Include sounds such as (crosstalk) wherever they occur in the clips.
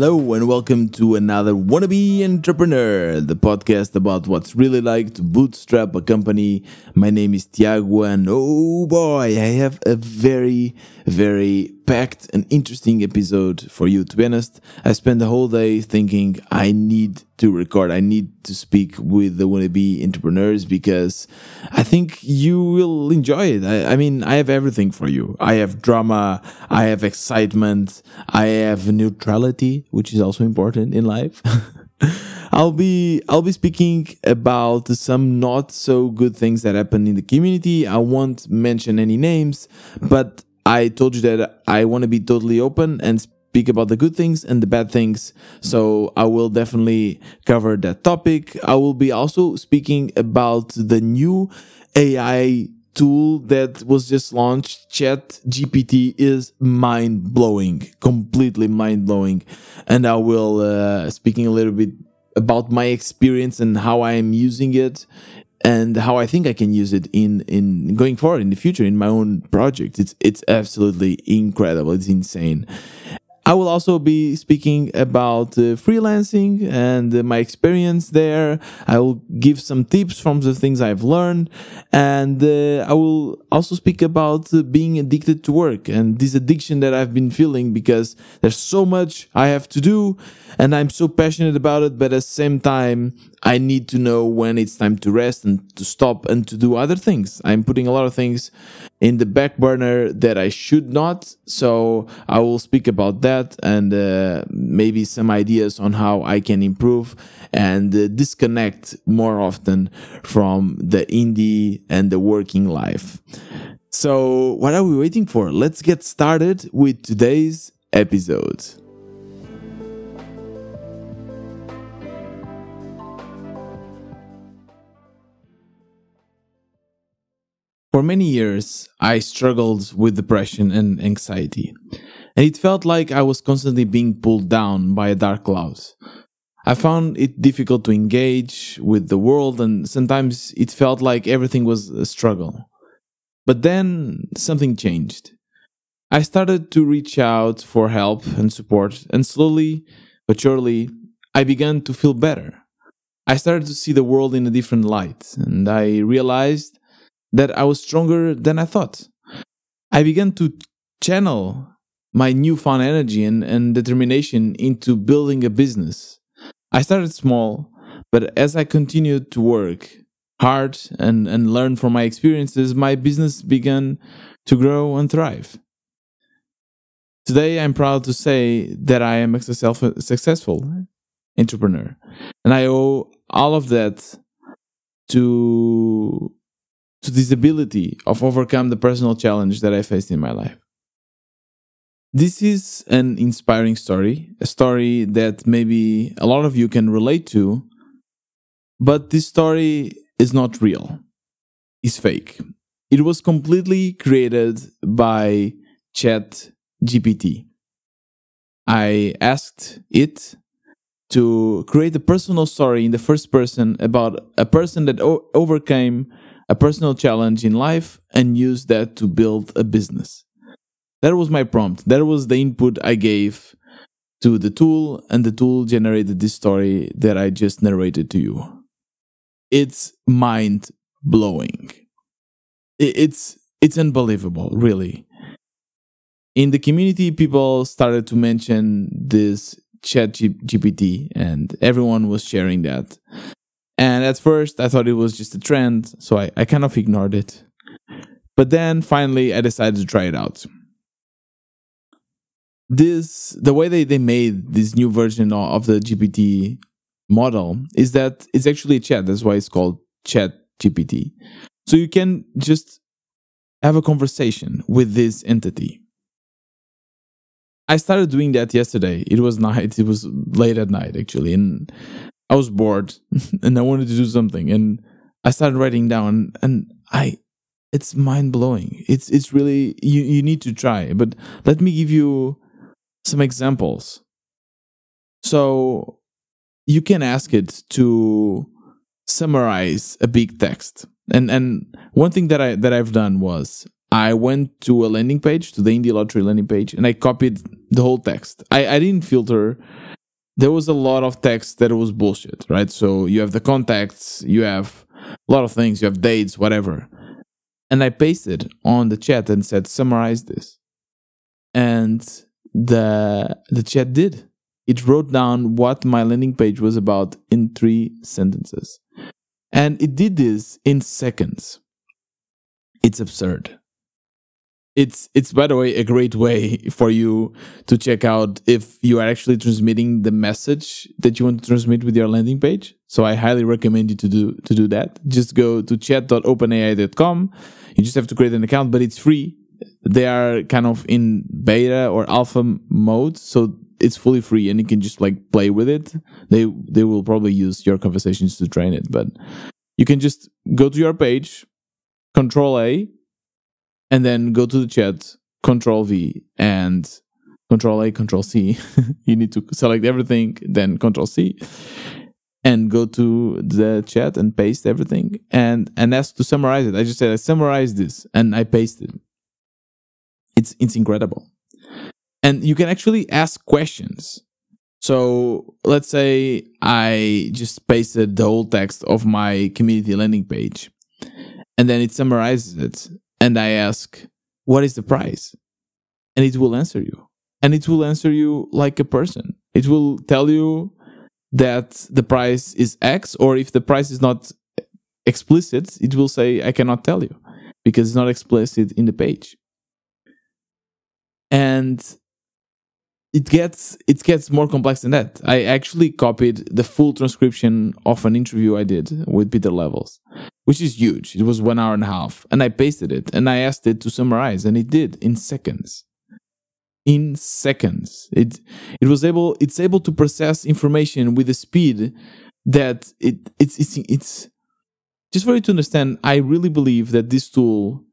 Hello and welcome to another Wannabe Entrepreneur, the podcast about what's really like to bootstrap a company. My name is Tiago and oh boy, I have a very, very packed and interesting episode for you. To be honest, I spent the whole day thinking I need to record, I need to speak with the wannabe entrepreneurs because I think you will enjoy it. I, I mean, I have everything for you. I have drama, I have excitement, I have neutrality, which is also important in life. (laughs) I'll be I'll be speaking about some not so good things that happen in the community. I won't mention any names, but I told you that I want to be totally open and speak about the good things and the bad things. So I will definitely cover that topic. I will be also speaking about the new AI tool that was just launched chat gpt is mind blowing completely mind blowing and i will uh, speaking a little bit about my experience and how i am using it and how I think I can use it in in going forward in the future in my own project. It's it's absolutely incredible. It's insane. I will also be speaking about uh, freelancing and uh, my experience there. I will give some tips from the things I've learned. And uh, I will also speak about uh, being addicted to work and this addiction that I've been feeling because there's so much I have to do and I'm so passionate about it. But at the same time, I need to know when it's time to rest and to stop and to do other things. I'm putting a lot of things in the back burner that I should not. So I will speak about that and uh, maybe some ideas on how I can improve and uh, disconnect more often from the indie and the working life. So what are we waiting for? Let's get started with today's episode. For many years, I struggled with depression and anxiety, and it felt like I was constantly being pulled down by a dark cloud. I found it difficult to engage with the world, and sometimes it felt like everything was a struggle. But then something changed. I started to reach out for help and support, and slowly but surely, I began to feel better. I started to see the world in a different light, and I realized that I was stronger than I thought. I began to channel my newfound energy and, and determination into building a business. I started small, but as I continued to work hard and, and learn from my experiences, my business began to grow and thrive. Today, I'm proud to say that I am a successful entrepreneur, and I owe all of that to to this ability of overcome the personal challenge that I faced in my life. This is an inspiring story, a story that maybe a lot of you can relate to, but this story is not real. It's fake. It was completely created by Chat GPT. I asked it to create a personal story in the first person about a person that o- overcame a personal challenge in life and use that to build a business. That was my prompt. That was the input I gave to the tool, and the tool generated this story that I just narrated to you. It's mind blowing. It's it's unbelievable, really. In the community, people started to mention this chat GPT, and everyone was sharing that. And at first, I thought it was just a trend, so I, I kind of ignored it. But then finally, I decided to try it out. This, the way they, they made this new version of the GPT model is that it's actually a chat. That's why it's called Chat GPT. So you can just have a conversation with this entity. I started doing that yesterday. It was night. It was late at night actually, and I was bored (laughs) and I wanted to do something and I started writing down and I it's mind blowing. It's it's really you you need to try. But let me give you some examples. So you can ask it to summarize a big text. And and one thing that I that I've done was I went to a landing page, to the Indie Lottery landing page, and I copied the whole text. I, I didn't filter there was a lot of text that was bullshit, right? So you have the contacts, you have a lot of things, you have dates, whatever. And I pasted on the chat and said, summarize this. And the the chat did. It wrote down what my landing page was about in three sentences. And it did this in seconds. It's absurd it's it's by the way a great way for you to check out if you are actually transmitting the message that you want to transmit with your landing page. So i highly recommend you to do to do that. Just go to chat.openai.com you just have to create an account but it's free. They are kind of in beta or alpha mode so it's fully free and you can just like play with it. They they will probably use your conversations to train it but you can just go to your page control a and then go to the chat, Control V, and Control A, Control C. (laughs) you need to select everything, then Control C, and go to the chat and paste everything, and and ask to summarize it. I just said I summarize this, and I pasted. It's it's incredible, and you can actually ask questions. So let's say I just pasted the whole text of my community landing page, and then it summarizes it and I ask, What is the price? And it will answer you. And it will answer you like a person. It will tell you that the price is X, or if the price is not explicit, it will say, I cannot tell you because it's not explicit in the page. And it gets it gets more complex than that. I actually copied the full transcription of an interview I did with Pieter Levels, which is huge. It was one hour and a half, and I pasted it and I asked it to summarize, and it did in seconds. In seconds, it it was able it's able to process information with a speed that it it's it's it's just for you to understand. I really believe that this tool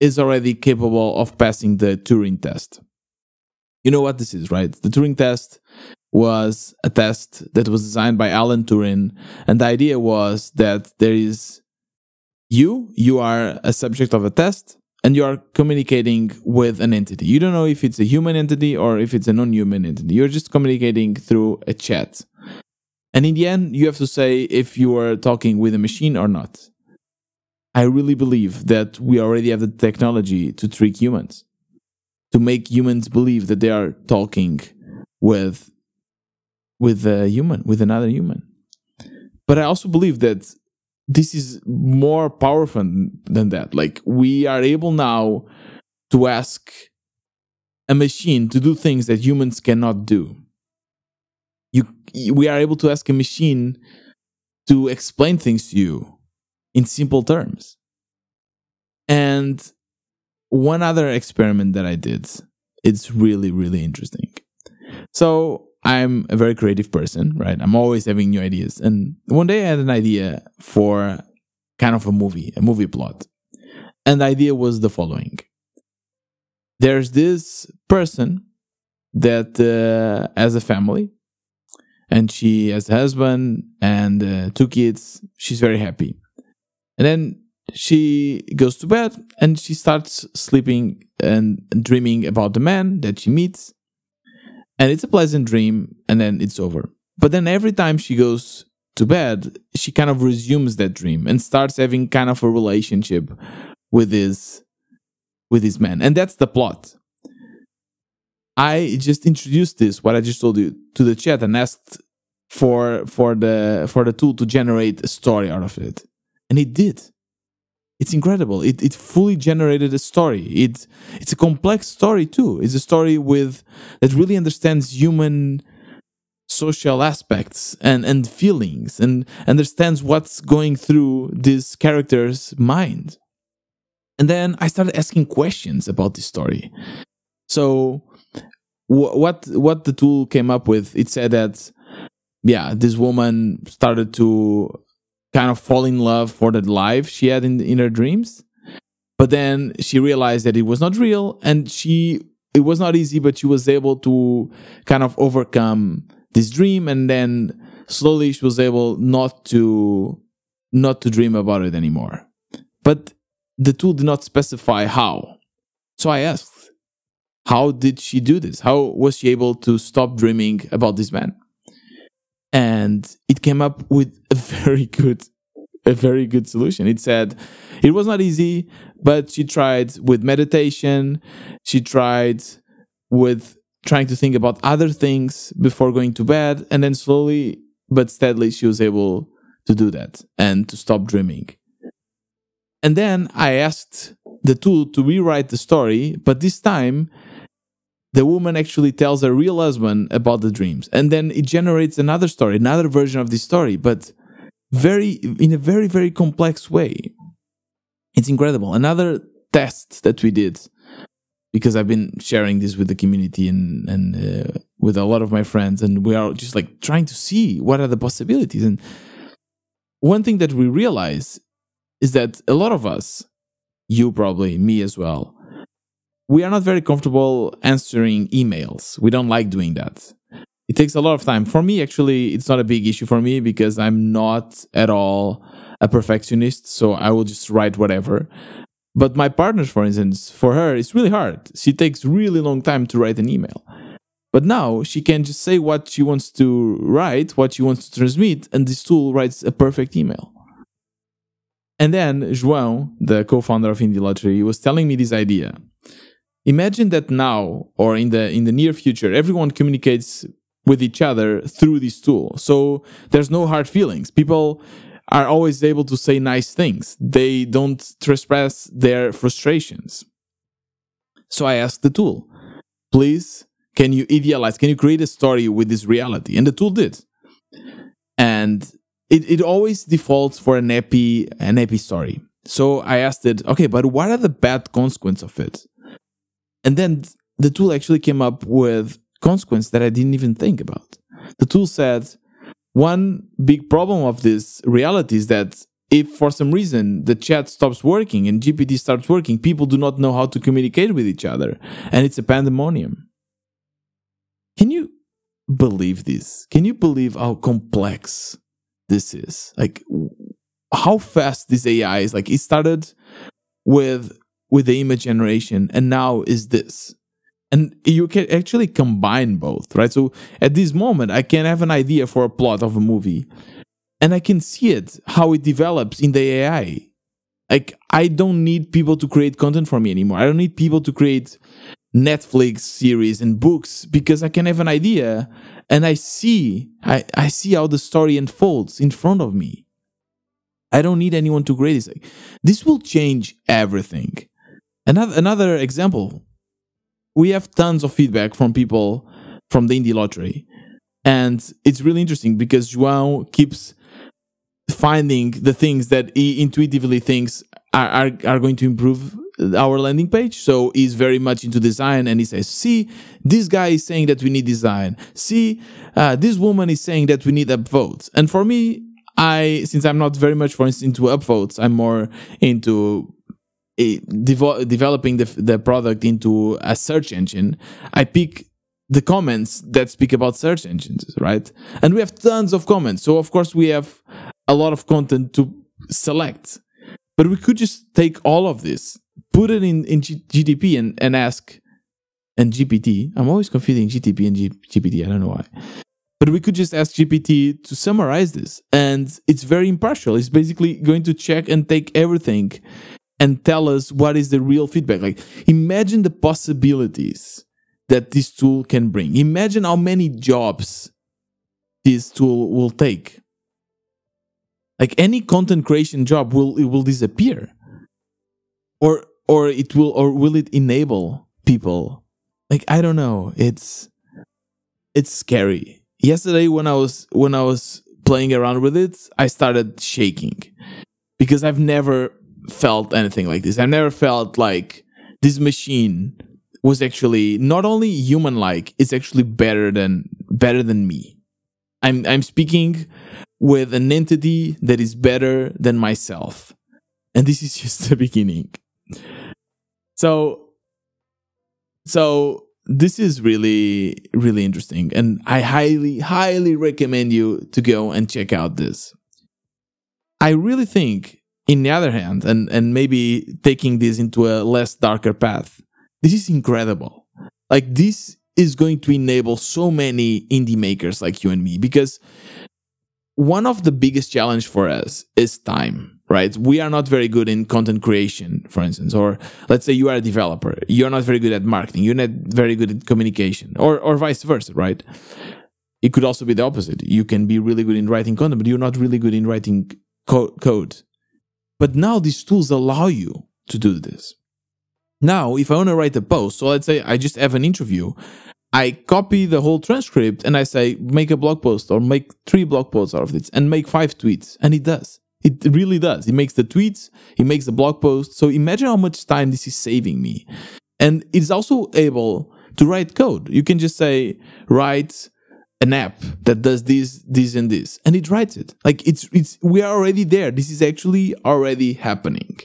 is already capable of passing the Turing test you know what this is, right? The Turing test was a test that was designed by Alan Turing. And the idea was that there is you, you are a subject of a test, and you are communicating with an entity. You don't know if it's a human entity or if it's a non human entity. You're just communicating through a chat. And in the end, you have to say if you are talking with a machine or not. I really believe that we already have the technology to trick humans to make humans believe that they are talking with with a human with another human. But i also believe that this is more powerful than that. Like we are able now to ask a machine to do things that humans cannot do. You we are able to ask a machine to explain things to you in simple terms. And one other experiment that I did, it's really, really interesting. So I'm a very creative person, right? I'm always having new ideas. And one day I had an idea for kind of a movie, a movie plot. And the idea was the following there's this person that uh, has a family and she has a husband and uh, two kids. She's very happy. And then she goes to bed and she starts sleeping and dreaming about the man that she meets. And it's a pleasant dream, and then it's over. But then every time she goes to bed, she kind of resumes that dream and starts having kind of a relationship with this with this man. And that's the plot. I just introduced this, what I just told you, to the chat and asked for for the for the tool to generate a story out of it. And it did it's incredible. It it fully generated a story. It it's a complex story too. It's a story with that really understands human social aspects and and feelings and understands what's going through this character's mind. And then I started asking questions about this story. So what what the tool came up with, it said that yeah, this woman started to kind of fall in love for the life she had in, in her dreams. But then she realized that it was not real and she it was not easy, but she was able to kind of overcome this dream and then slowly she was able not to not to dream about it anymore. But the tool did not specify how. So I asked, how did she do this? How was she able to stop dreaming about this man? And it came up with a very good, a very good solution. It said it was not easy, but she tried with meditation. She tried with trying to think about other things before going to bed. And then slowly but steadily, she was able to do that and to stop dreaming. And then I asked the tool to rewrite the story, but this time the woman actually tells her real husband about the dreams. And then it generates another story, another version of this story, but very in a very, very complex way. It's incredible. Another test that we did because I've been sharing this with the community and and uh, with a lot of my friends, and we are just like trying to see what are the possibilities. And one thing that we realize is that a lot of us, you probably, me as well, we are not very comfortable answering emails. We don't like doing that. It takes a lot of time. For me, actually, it's not a big issue for me because I'm not at all a perfectionist. So I will just write whatever. But my partners, for instance, for her, it's really hard. She takes really long time to write an email. But now she can just say what she wants to write, what she wants to transmit, and this tool writes a perfect email. And then João, the co-founder of Indie Lottery, was telling me this idea. Imagine that now or in the in the near future, everyone communicates with each other through this tool. So there's no hard feelings. People are always able to say nice things. They don't trespass their frustrations. So I asked the tool, please, can you idealize, can you create a story with this reality? And the tool did. And it, it always defaults for an happy, an happy story. So I asked it, okay, but what are the bad consequences of it? And then the tool actually came up with consequence that I didn't even think about. The tool said, one big problem of this reality is that if for some reason the chat stops working and GPT starts working, people do not know how to communicate with each other. And it's a pandemonium. Can you believe this? Can you believe how complex this is? Like how fast this AI is. Like it started with with the image generation and now is this. And you can actually combine both right? So at this moment i can have an idea for a plot of a movie and i can see it how it develops in the ai like i don't need people to create content for me anymore. I don't need people to create netflix series and books because i can have an idea and i see i, I see how the story unfolds in front of me. I don't need anyone to create this. This will change everything another another example we have tons of feedback from people from the indie lottery. And it's really interesting because João keeps finding the things that he intuitively thinks are, are, are going to improve our landing page. So he's very much into design and he says, see, this guy is saying that we need design. See, uh, this woman is saying that we need upvotes. And for me, I, since I'm not very much, for instance, into upvotes, I'm more into Eh, devo- developing the, the product into a search engine, I pick the comments that speak about search engines, right? And we have tons of comments. So, of course, we have a lot of content to select. But we could just take all of this, put it in, in G- GTP and, and ask, and GPT. I'm always confusing GTP and G- GPT. I don't know why. But we could just ask GPT to summarize this. And it's very impartial. It's basically going to check and take everything and tell us what is the real feedback. Like, imagine the possibilities that this tool can bring. Imagine how many jobs this tool will take. Like any content creation job will it will disappear. Or or it will or will it enable people? Like I don't know. It's it's scary. Yesterday when I was when I was playing around with it, I started shaking because I've never felt anything like this. I've never felt like this machine was actually not only human like, it's actually better than better than me. I'm I'm speaking with an entity that is better than myself. And this is (laughs) just the beginning. So so this is really really interesting and I highly highly recommend you to go and check out this. I really think in the other hand, and, and maybe taking this into a less darker path, this is incredible. like this is going to enable so many indie makers like you and me because one of the biggest challenge for us is time right? We are not very good in content creation for instance or let's say you are a developer you're not very good at marketing you're not very good at communication or or vice versa right? It could also be the opposite. You can be really good in writing content but you're not really good in writing co- code but now these tools allow you to do this now if i want to write a post so let's say i just have an interview I copy the whole transcript and I say, make a blog post or make three blog posts out of this and make five tweets. And it does. It really does. It makes the tweets, it makes the blog post. So imagine how much time this is saving me. And it's also able to write code. You can just say, write an app that does this, this, and this, and it writes it. Like it's, it's, we are already there. This is actually already happening.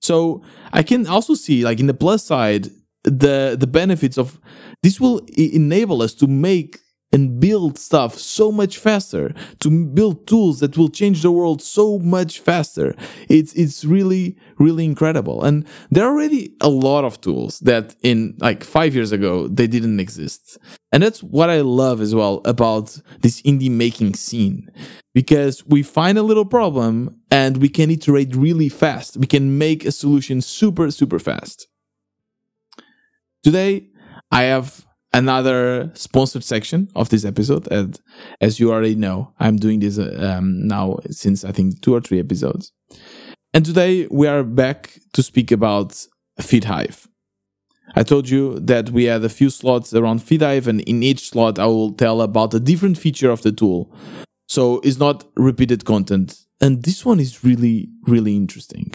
So I can also see, like in the plus side, the the benefits of this will enable us to make and build stuff so much faster to build tools that will change the world so much faster. It's it's really really incredible. And there are already a lot of tools that in like 5 years ago they didn't exist. And that's what i love as well about this indie making scene. Because we find a little problem and we can iterate really fast. We can make a solution super super fast. Today, I have another sponsored section of this episode. And as you already know, I'm doing this um, now since I think two or three episodes. And today we are back to speak about FeedHive. I told you that we had a few slots around FeedHive, and in each slot, I will tell about a different feature of the tool. So it's not repeated content. And this one is really, really interesting.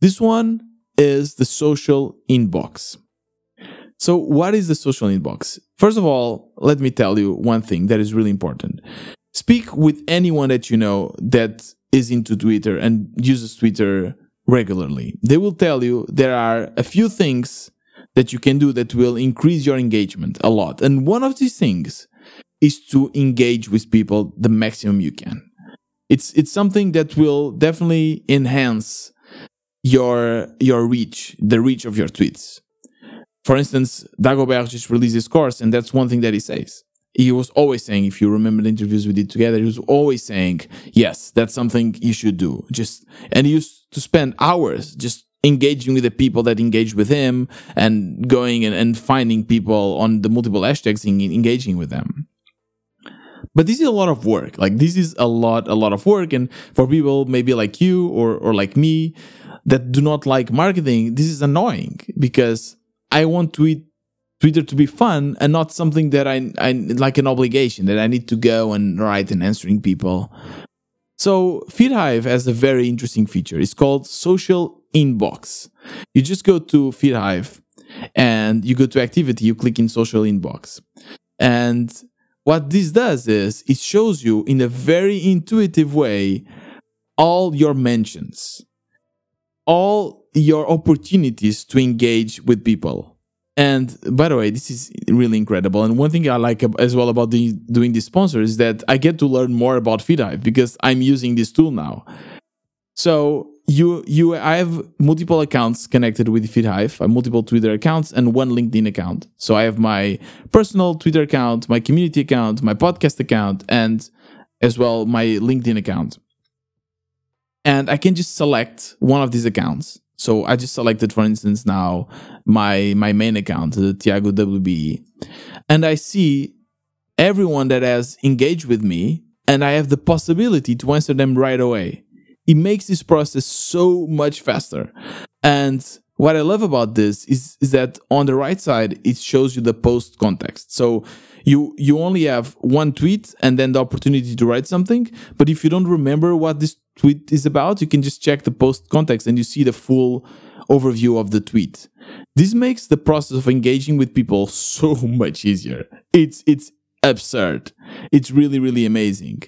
This one is the social inbox. So, what is the social inbox? First of all, let me tell you one thing that is really important. Speak with anyone that you know that is into Twitter and uses Twitter regularly. They will tell you there are a few things that you can do that will increase your engagement a lot. And one of these things is to engage with people the maximum you can. It's it's something that will definitely enhance your your reach, the reach of your tweets for instance, Dagobert just released his course, and that's one thing that he says. He was always saying, if you remember the interviews we did together, he was always saying, yes, that's something you should do. Just, and he used to spend hours just engaging with the people that engage with him and going and, and finding people on the multiple hashtags and engaging with them. But this is a lot of work. Like this is a lot, a lot of work. And for people maybe like you or, or like me that do not like marketing, this is annoying because I want tweet Twitter to be fun and not something that I, I like an obligation that I need to go and write and answering people. So FeedHive has a very interesting feature. It's called Social Inbox. You just go to FeedHive and you go to activity, you click in Social Inbox. And what this does is it shows you in a very intuitive way all your mentions, all your opportunities to engage with people. And by the way, this is really incredible. And one thing I like as well about the, doing this sponsor is that I get to learn more about FeedHive because I'm using this tool now. So you you I have multiple accounts connected with FeedHive, uh, multiple Twitter accounts, and one LinkedIn account. So I have my personal Twitter account, my community account, my podcast account, and as well my LinkedIn account. And I can just select one of these accounts so I just selected, for instance, now my my main account, the Tiago WB, and I see everyone that has engaged with me, and I have the possibility to answer them right away. It makes this process so much faster. And what I love about this is, is that on the right side, it shows you the post context. So you you only have one tweet and then the opportunity to write something. But if you don't remember what this tweet is about, you can just check the post context and you see the full overview of the tweet. This makes the process of engaging with people (laughs) so much easier. It's it's absurd. It's really really amazing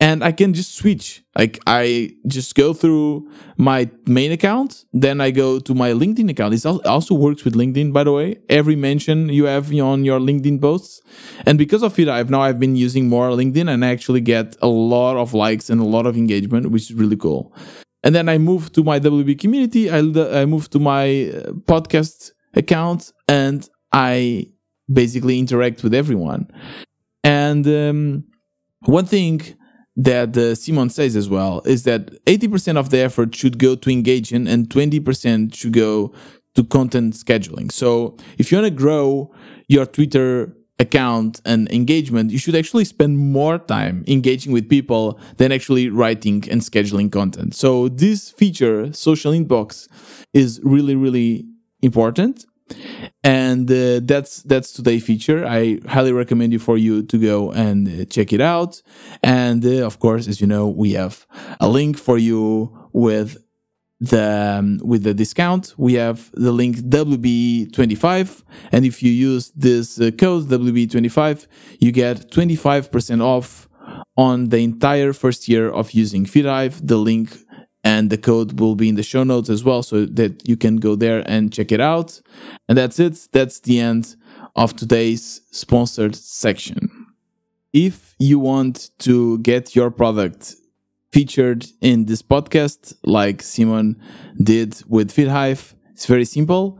and I can just switch. Like I just go through my main account, then I go to my LinkedIn account. It also works with LinkedIn, by the way. Every mention you have on your LinkedIn posts, and because of it, I've now I've been using more LinkedIn, and I actually get a lot of likes and a lot of engagement, which is really cool. And then I move to my WB community. I I move to my uh, podcast account, and I basically interact with everyone. And um, one thing that uh, Simon says as well is that 80% of the effort should go to engaging and 20% should go to content scheduling. So if you want to grow your Twitter account and engagement, you should actually spend more time engaging with people than actually writing and scheduling content. So this feature, social inbox, is really, really important and uh, that's that's today's feature. I highly recommend you for you to go and uh, check it out. And uh, of course as you know we have a link for you with the um, with the discount. We have the link wb25 and if you use this uh, code wb25 you get 25% off on the entire first year of using feedhive the link and the code will be in the show notes as well so that you can go there and check it out. And that's it. That's the end of today's sponsored section. If you want to get your product featured in this podcast like simon did with feedhive it's very simple.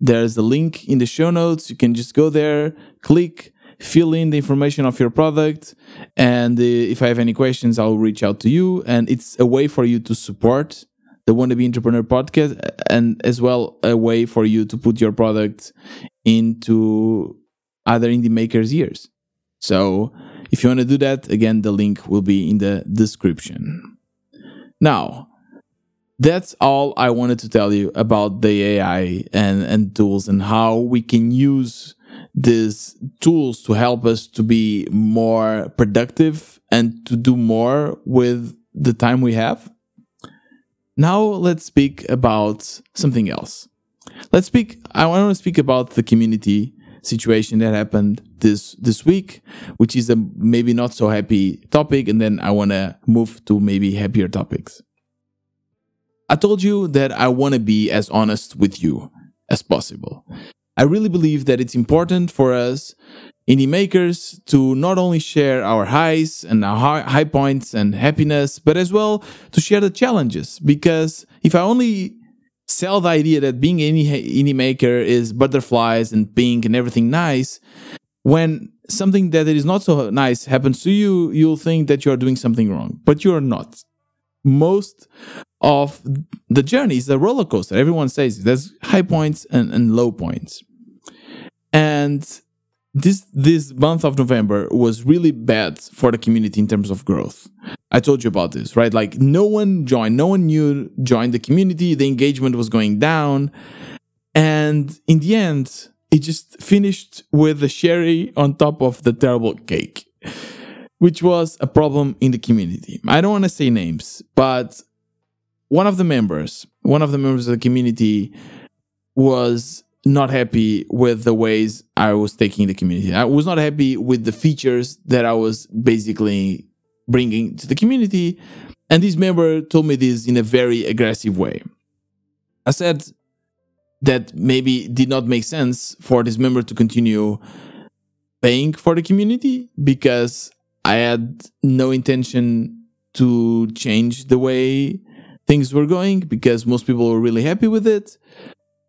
There's a link in the show notes. You can just go there click fill in the information of your product. And uh, if I have any questions, I'll reach out to you. And it's a way for you to support the Wannabe Entrepreneur podcast and as well a way for you to put your product into other indie makers' ears. So if you want to do that, again, the link will be in the description. Now, that's all I wanted to tell you about the AI and, and tools and how we can use these tools to help us to be more productive and to do more with the time we have. Now let's speak about something else. Let's speak I want to speak about the community situation that happened this this week, which is a maybe not so happy topic and then I want to move to maybe happier topics. I told you that I want to be as honest with you as possible. I really believe that it's important for us indie makers to not only share our highs and our high points and happiness, but as well to share the challenges. Because if I only sell the idea that being an indie maker is butterflies and pink and everything nice, when something that is not so nice happens to you, you'll think that you're doing something wrong, but you're not. Most of the journey is a roller coaster. Everyone says there's high points and, and low points. And this this month of November was really bad for the community in terms of growth. I told you about this, right? Like no one joined, no one new joined the community. The engagement was going down, and in the end, it just finished with the sherry on top of the terrible cake, which was a problem in the community. I don't want to say names, but one of the members, one of the members of the community, was not happy with the ways I was taking the community. I was not happy with the features that I was basically bringing to the community. And this member told me this in a very aggressive way. I said that maybe did not make sense for this member to continue paying for the community because I had no intention to change the way things were going because most people were really happy with it.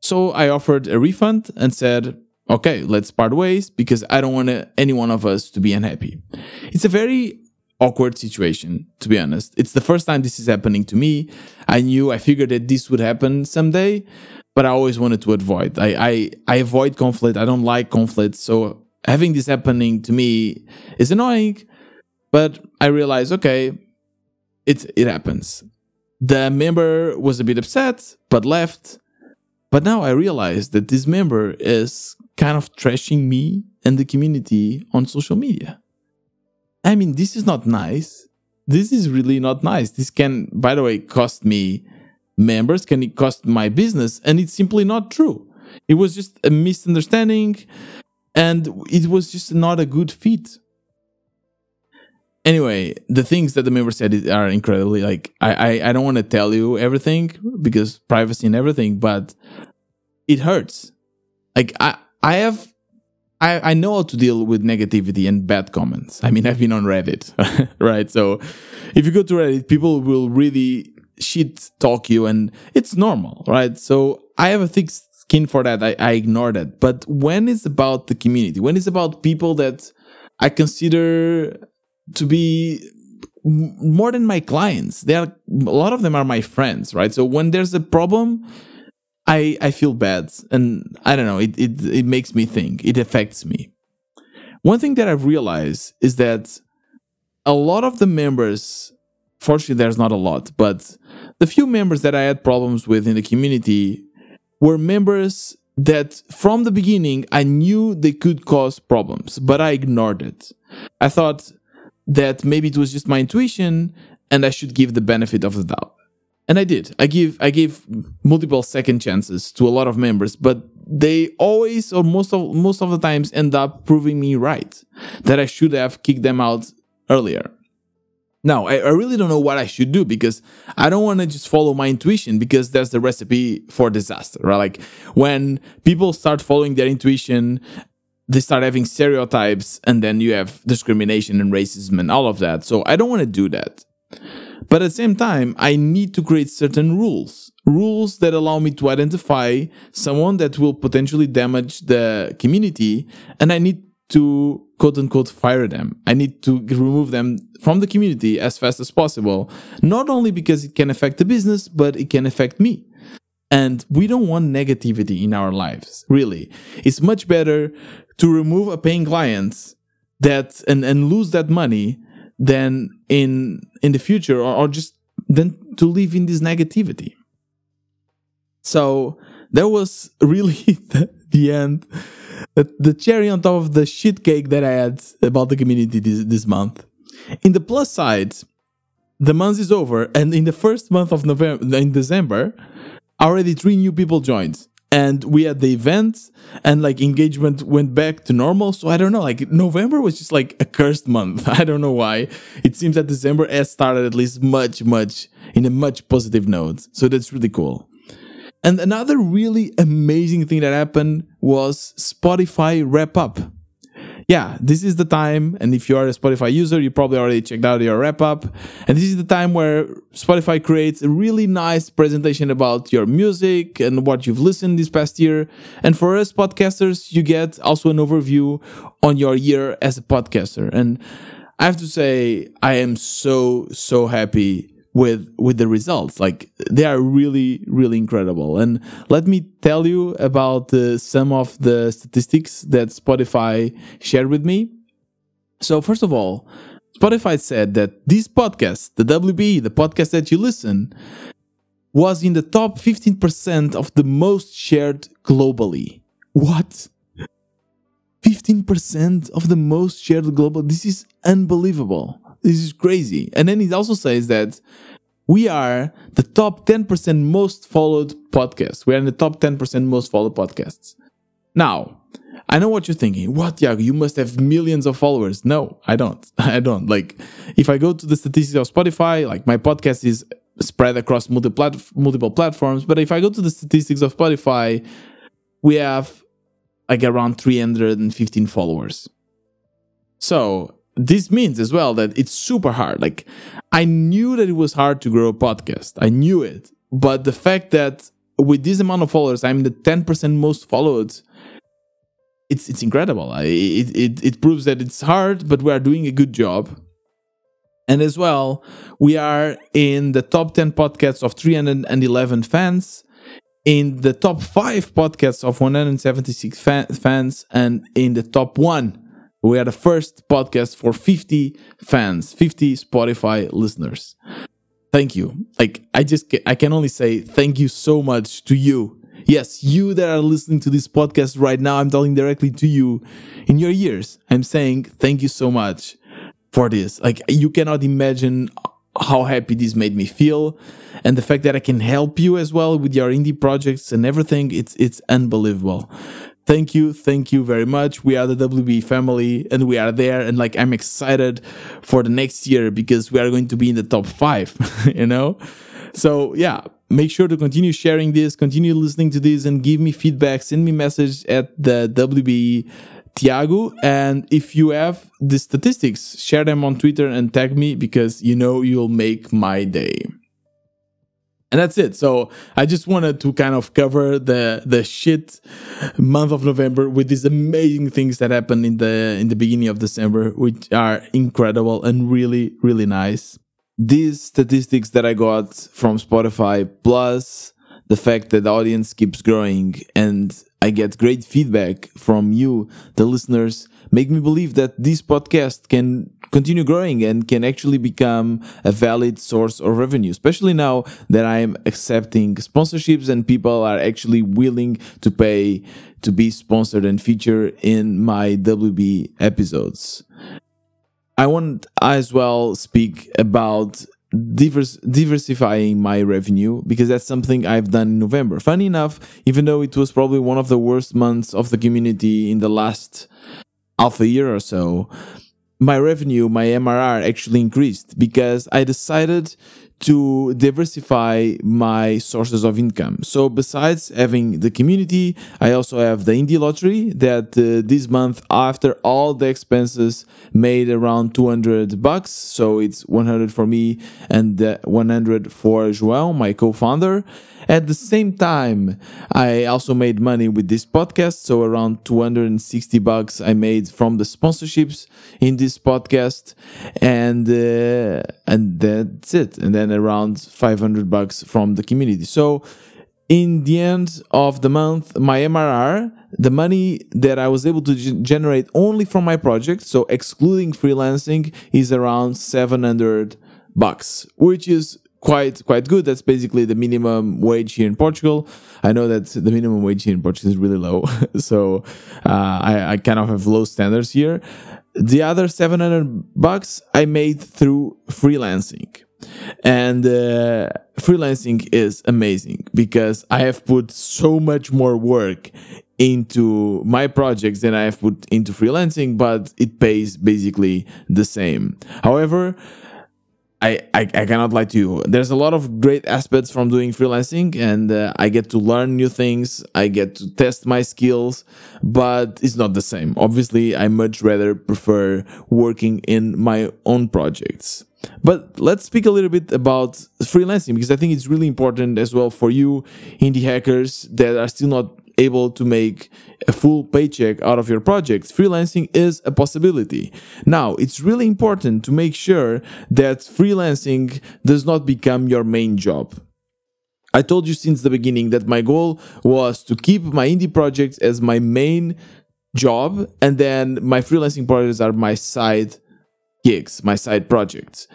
So I offered a refund and said, okay, let's part ways because I don't want any one of us to be unhappy. It's a very awkward situation, to be honest. It's the first time this is happening to me. I knew, I figured that this would happen someday, but I always wanted to avoid. I, I, I avoid conflict. I don't like conflict. So having this happening to me is annoying, but I realized, okay, it, it happens. The member was a bit upset, but left. But now I realize that this member is kind of trashing me and the community on social media. I mean, this is not nice. This is really not nice. This can, by the way, cost me members, can it cost my business, and it's simply not true. It was just a misunderstanding and it was just not a good fit. Anyway, the things that the member said are incredibly like I I, I don't want to tell you everything because privacy and everything, but it hurts. Like I I have I, I know how to deal with negativity and bad comments. I mean, I've been on Reddit, (laughs) right? So if you go to Reddit, people will really shit talk you and it's normal, right? So I have a thick skin for that, I, I ignore that. But when it's about the community, when it's about people that I consider to be more than my clients, they are a lot of them are my friends, right? So when there's a problem, I I feel bad, and I don't know. It it it makes me think. It affects me. One thing that I've realized is that a lot of the members, fortunately, there's not a lot, but the few members that I had problems with in the community were members that from the beginning I knew they could cause problems, but I ignored it. I thought that maybe it was just my intuition and I should give the benefit of the doubt. And I did. I give I gave multiple second chances to a lot of members, but they always or most of most of the times end up proving me right that I should have kicked them out earlier. Now, I, I really don't know what I should do because I don't want to just follow my intuition because that's the recipe for disaster, right? Like when people start following their intuition, they start having stereotypes and then you have discrimination and racism and all of that. So I don't want to do that. But at the same time, I need to create certain rules. Rules that allow me to identify someone that will potentially damage the community. And I need to quote unquote fire them. I need to remove them from the community as fast as possible. Not only because it can affect the business, but it can affect me. And we don't want negativity in our lives, really. It's much better to remove a paying client that and, and lose that money than in in the future or, or just than to live in this negativity. So that was (laughs) really the, the end the cherry on top of the shit cake that I had about the community this, this month. In the plus side, the month is over, and in the first month of November, in December, already three new people joined. And we had the event, and like engagement went back to normal. So I don't know, like November was just like a cursed month. (laughs) I don't know why. It seems that December has started at least much, much in a much positive note. So that's really cool. And another really amazing thing that happened was Spotify wrap up. Yeah, this is the time, and if you are a Spotify user, you probably already checked out your wrap up. And this is the time where Spotify creates a really nice presentation about your music and what you've listened this past year. And for us podcasters, you get also an overview on your year as a podcaster. And I have to say, I am so, so happy with with the results. Like they are really really incredible. And let me tell you about uh, some of the statistics that spotify shared with me. So first of all spotify said that this podcast the wbe the podcast that you listen was in the top 15% of the most shared globally. What? 15% of the most shared global? This is unbelievable this is crazy. And then it also says that we are the top 10% most followed podcast. We are in the top 10% most followed podcasts. Now, I know what you're thinking. What, Yago? You must have millions of followers. No, I don't. (laughs) I don't. Like, if I go to the statistics of Spotify, like my podcast is spread across multiple, multiple platforms. But if I go to the statistics of Spotify, we have like around 315 followers. So this means as well that it's super hard. Like I knew that it was hard to grow a podcast. I knew it. But the fact that with this amount of followers, I'm the 10% most followed, it's it's incredible. I, it, it, it proves that it's hard, but we are doing a good job. And as well, we are in the top 10 podcasts of 311 fans, in the top 5 podcasts of 176 fans, and in the top 1 we are the first podcast for 50 fans, 50 Spotify listeners. Thank you. Like, I just, I can only say thank you so much to you. Yes, you that are listening to this podcast right now, I'm talking directly to you in your ears. I'm saying thank you so much for this. Like, you cannot imagine how happy this made me feel and the fact that I can help you as well with your indie projects and everything it's it's unbelievable thank you thank you very much. We are the wb family and we are there and like i'm excited for the next year because we are going to be in the top five (laughs) you know? So yeah make sure to continue sharing this continue listening to this and give me feedback. Send me message at the wb Tiago, and if you have the statistics, share them on Twitter and tag me because you know you'll make my day. And that's it. So i just wanted to kind of cover the the shit month of november with these amazing things that happened in the in the beginning of december which are incredible and really really nice. These statistics that i got from spotify plus the fact that the audience keeps growing and i get great feedback from you the listeners make me believe that this podcast can continue growing and can actually become a valid source of revenue, especially now that I'm accepting sponsorships and people are actually willing to pay to be sponsored and featured in my WB episodes. I want as well speak about divers- diversifying my revenue because that's something I've done in November. Funny enough, even though it was probably one of the worst months of the community in the last half a year or so, my revenue, my MRR actually increased because I decided to diversify my sources of income. So besides having the community, I also have the indie lottery that uh, this month after all the expenses made around 200 bucks. So it's 100 for me and uh, 100 for João, my co-founder. At the same time, I also made money with this podcast. So around 260 bucks I made from the sponsorships in this podcast. And, uh, and that's it. And then around 500 bucks from the community. So in the end of the month, my MRR, the money that I was able to generate only from my project, so excluding freelancing, is around 700 bucks, which is quite quite good. That's basically the minimum wage here in Portugal. I know that the minimum wage here in Portugal is really low, (laughs) so uh, I, I kind of have low standards here. The other 700 bucks I made through freelancing. And uh, freelancing is amazing because I have put so much more work into my projects than I have put into freelancing, but it pays basically the same. However, I, I, I, cannot lie to you. There's a lot of great aspects from doing freelancing, and uh, I get to learn new things. I get to test my skills, but it's not the same. Obviously, I much rather prefer working in my own projects. But let's speak a little bit about freelancing because I think it's really important as well for you indie hackers that are still not able to make a full paycheck out of your project, freelancing is a possibility. Now, it's really important to make sure that freelancing does not become your main job. I told you since the beginning that my goal was to keep my indie projects as my main job, and then my freelancing projects are my side gigs, my side projects.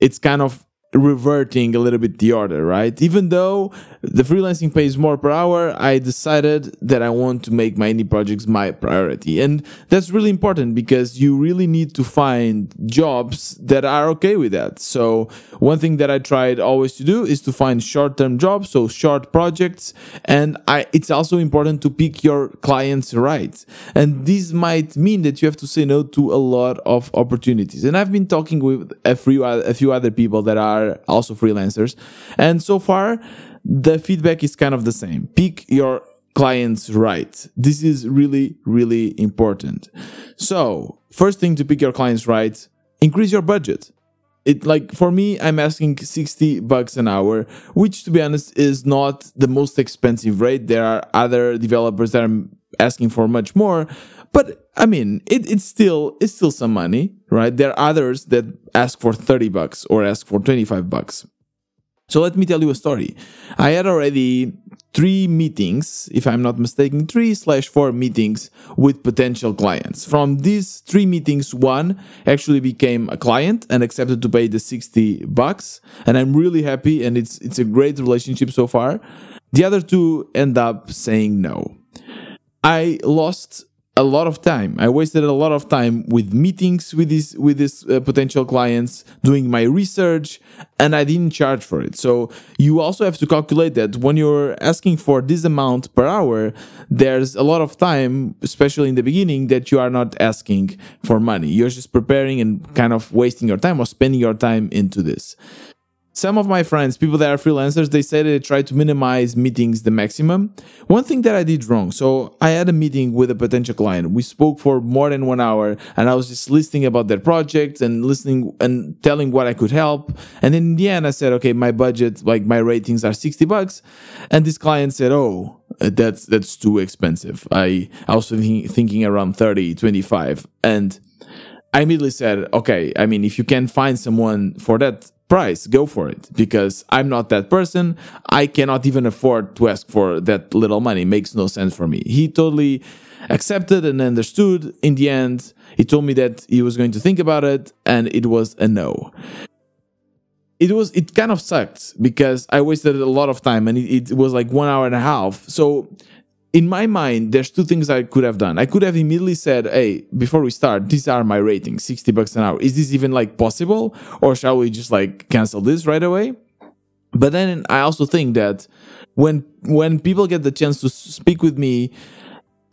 It's kind of reverting a little bit the order, right? Even though the freelancing pays more per hour, I decided that I want to make my indie projects my priority. And that's really important because you really need to find jobs that are okay with that. So one thing that I tried always to do is to find short-term jobs, so short projects. And I, it's also important to pick your clients right. And this might mean that you have to say no to a lot of opportunities. And I've been talking with a few, a few other people that are are also freelancers. And so far, the feedback is kind of the same. Pick your clients right. This is really, really important. So, first thing to pick your clients right, increase your budget. It like for me, I'm asking 60 bucks an hour, which to be honest is not the most expensive rate. There are other developers that are asking for much more, but I mean, it, it's still it's still some money, right? There are others that ask for 30 bucks or ask for 25 bucks. So let me tell you a story. I had already three meetings, if I'm not mistaken, three slash four meetings with potential clients. From these three meetings, one actually became a client and accepted to pay the 60 bucks. And I'm really happy and it's it's a great relationship so far. The other two end up saying no. I lost a lot of time. I wasted a lot of time with meetings with these with these uh, potential clients, doing my research, and I didn't charge for it. So you also have to calculate that when you're asking for this amount per hour, there's a lot of time, especially in the beginning, that you are not asking for money. You're just preparing and kind of wasting your time or spending your time into this. Some of my friends, people that are freelancers, they say they try to minimize meetings the maximum. One thing that I did wrong. So I had a meeting with a potential client. We spoke for more than one hour and I was just listening about their projects and listening and telling what I could help. And in the end, I said, okay, my budget, like my ratings are 60 bucks. And this client said, oh, that's, that's too expensive. I, I was thinking, thinking around 30, 25. And I immediately said, okay, I mean, if you can find someone for that price, go for it because I'm not that person. I cannot even afford to ask for that little money. It makes no sense for me. He totally accepted and understood. In the end, he told me that he was going to think about it and it was a no. It was, it kind of sucked because I wasted a lot of time and it, it was like one hour and a half. So in my mind, there's two things I could have done. I could have immediately said, Hey, before we start, these are my ratings, 60 bucks an hour. Is this even like possible? Or shall we just like cancel this right away? But then I also think that when, when people get the chance to speak with me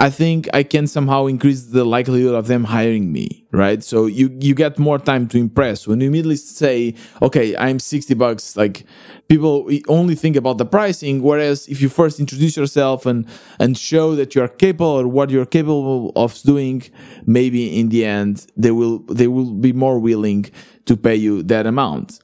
I think I can somehow increase the likelihood of them hiring me, right? So you you get more time to impress. When you immediately say, "Okay, I'm 60 bucks," like people only think about the pricing whereas if you first introduce yourself and and show that you're capable or what you're capable of doing, maybe in the end they will they will be more willing to pay you that amount.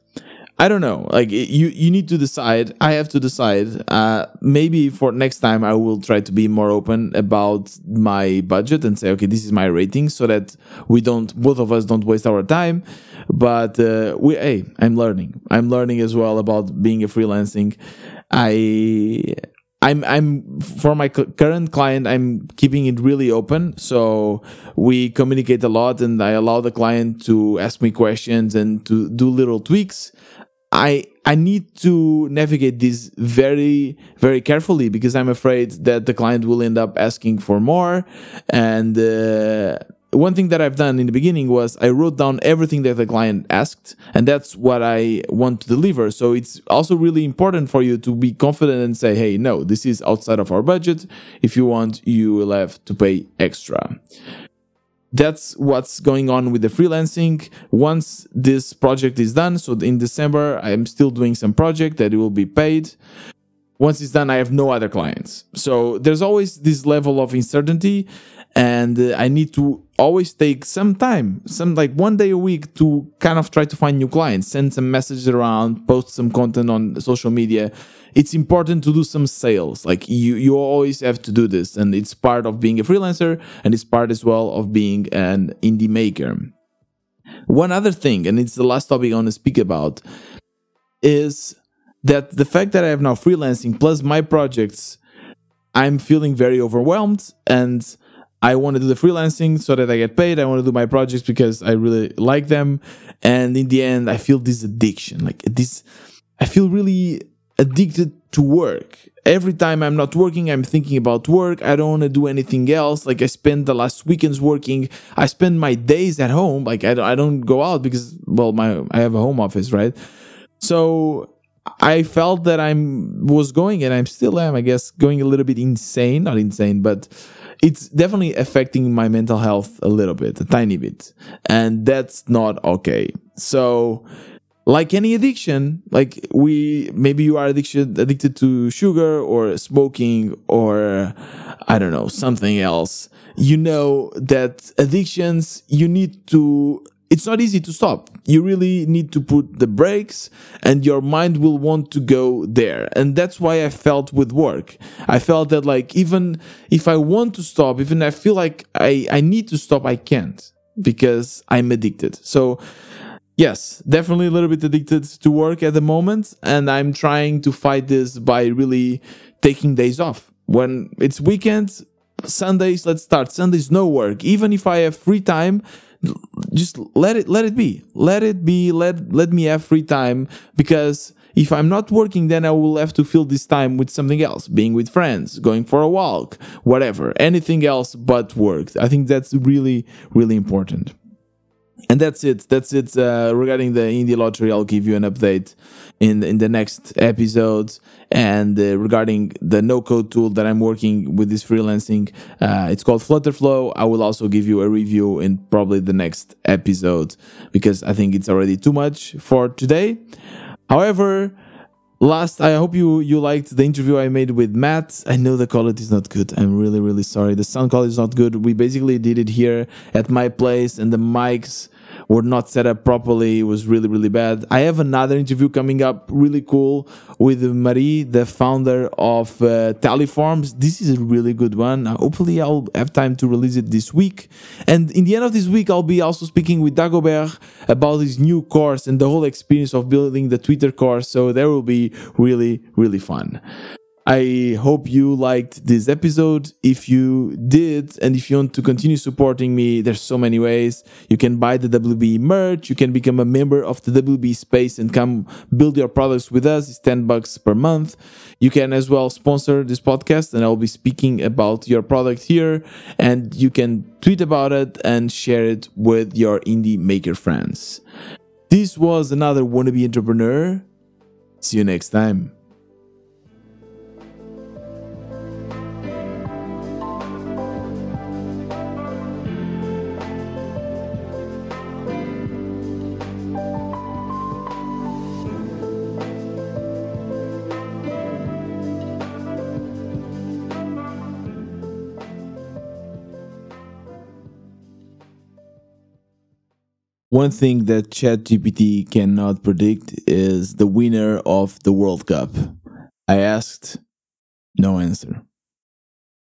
I don't know. Like you, you need to decide. I have to decide. Uh, maybe for next time, I will try to be more open about my budget and say, okay, this is my rating, so that we don't, both of us don't waste our time. But uh, we, hey, I'm learning. I'm learning as well about being a freelancing. I, I'm, I'm for my current client, I'm keeping it really open. So we communicate a lot, and I allow the client to ask me questions and to do little tweaks I I need to navigate this very very carefully because I'm afraid that the client will end up asking for more. And uh, one thing that I've done in the beginning was I wrote down everything that the client asked, and that's what I want to deliver. So it's also really important for you to be confident and say, "Hey, no, this is outside of our budget. If you want, you will have to pay extra." That's what's going on with the freelancing. Once this project is done so in december i'm still doing some project that will be paid. Once it's done i have no other clients. So there's always this level of uncertainty and uh, i need to always take some time some like one day a week to kind of try to find new clients send some messages around post some content on social media it's important to do some sales. Like you, you always have to do this, and it's part of being a freelancer, and it's part as well of being an indie maker. One other thing, and it's the last topic I want to speak about, is that the fact that I have now freelancing plus my projects, I'm feeling very overwhelmed and I want to do the freelancing so that I get paid. I want to do my projects because I really like them. And in the end, I feel this addiction. Like this, I feel really addicted to work. Every time I'm not working, I'm thinking about work. I don't want to do anything else. Like I spend the last weekends working. I spend my days at home. Like I don't, I don't go out because, well, my, I have a home office, right? So I felt that I'm was going and I'm still am, I guess, going a little bit insane, not insane, but it's definitely affecting my mental health a little bit, a tiny bit. And that's not okay. So like any addiction like we maybe you are addicted addicted to sugar or smoking or i don't know something else you know that addictions you need to it's not easy to stop you really need to put the brakes and your mind will want to go there and that's why i felt with work i felt that like even if i want to stop even i feel like i i need to stop i can't because i'm addicted so yes, definitely a little bit addicted to work at the moment. And I'm trying to fight this by really taking days off. When it's weekends, Sundays, let's start. Sundays, no work. Even if I have free time, just let it let it be. Let it be. Let let me have free time because if I'm not working, then I will have to fill this time with something else, being with friends, going for a walk, whatever, anything else but work. I think that's really, really important and that's it that's it uh, regarding the indie lottery i'll give you an update in in the next episodes. And uh, regarding the no code tool that i'm working with this freelancing uh, it's called flutterflow. I will also give you a review in probably the next episode because i think it's already too much for today. However, last i hope you you liked the interview i made with matt. I know the quality is not good. I'm really really sorry. The sound quality is not good. We basically did it here at my place and the mics were not set up properly. It was really, really bad. I have another interview coming up, really cool, with Marie, the founder of uh, Tally Forms. This is a really good one. Hopefully, I'll have time to release it this week. And in the end of this week, I'll be also speaking with Dagobert about his new course and the whole experience of building the Twitter course. So there will be really, really fun. I hope you liked this episode. If you did, and if you want to continue supporting me, there's so many ways. You can buy the WB merch. You can become a member of the WB space and come build your products with us. It's 10 bucks per month. You can as well sponsor this podcast and I'll be speaking about your product here and you can tweet about it and share it with your indie maker friends. This was another wannabe entrepreneur. See you next time. One thing that ChatGPT cannot predict is the winner of the World Cup. I asked, no answer.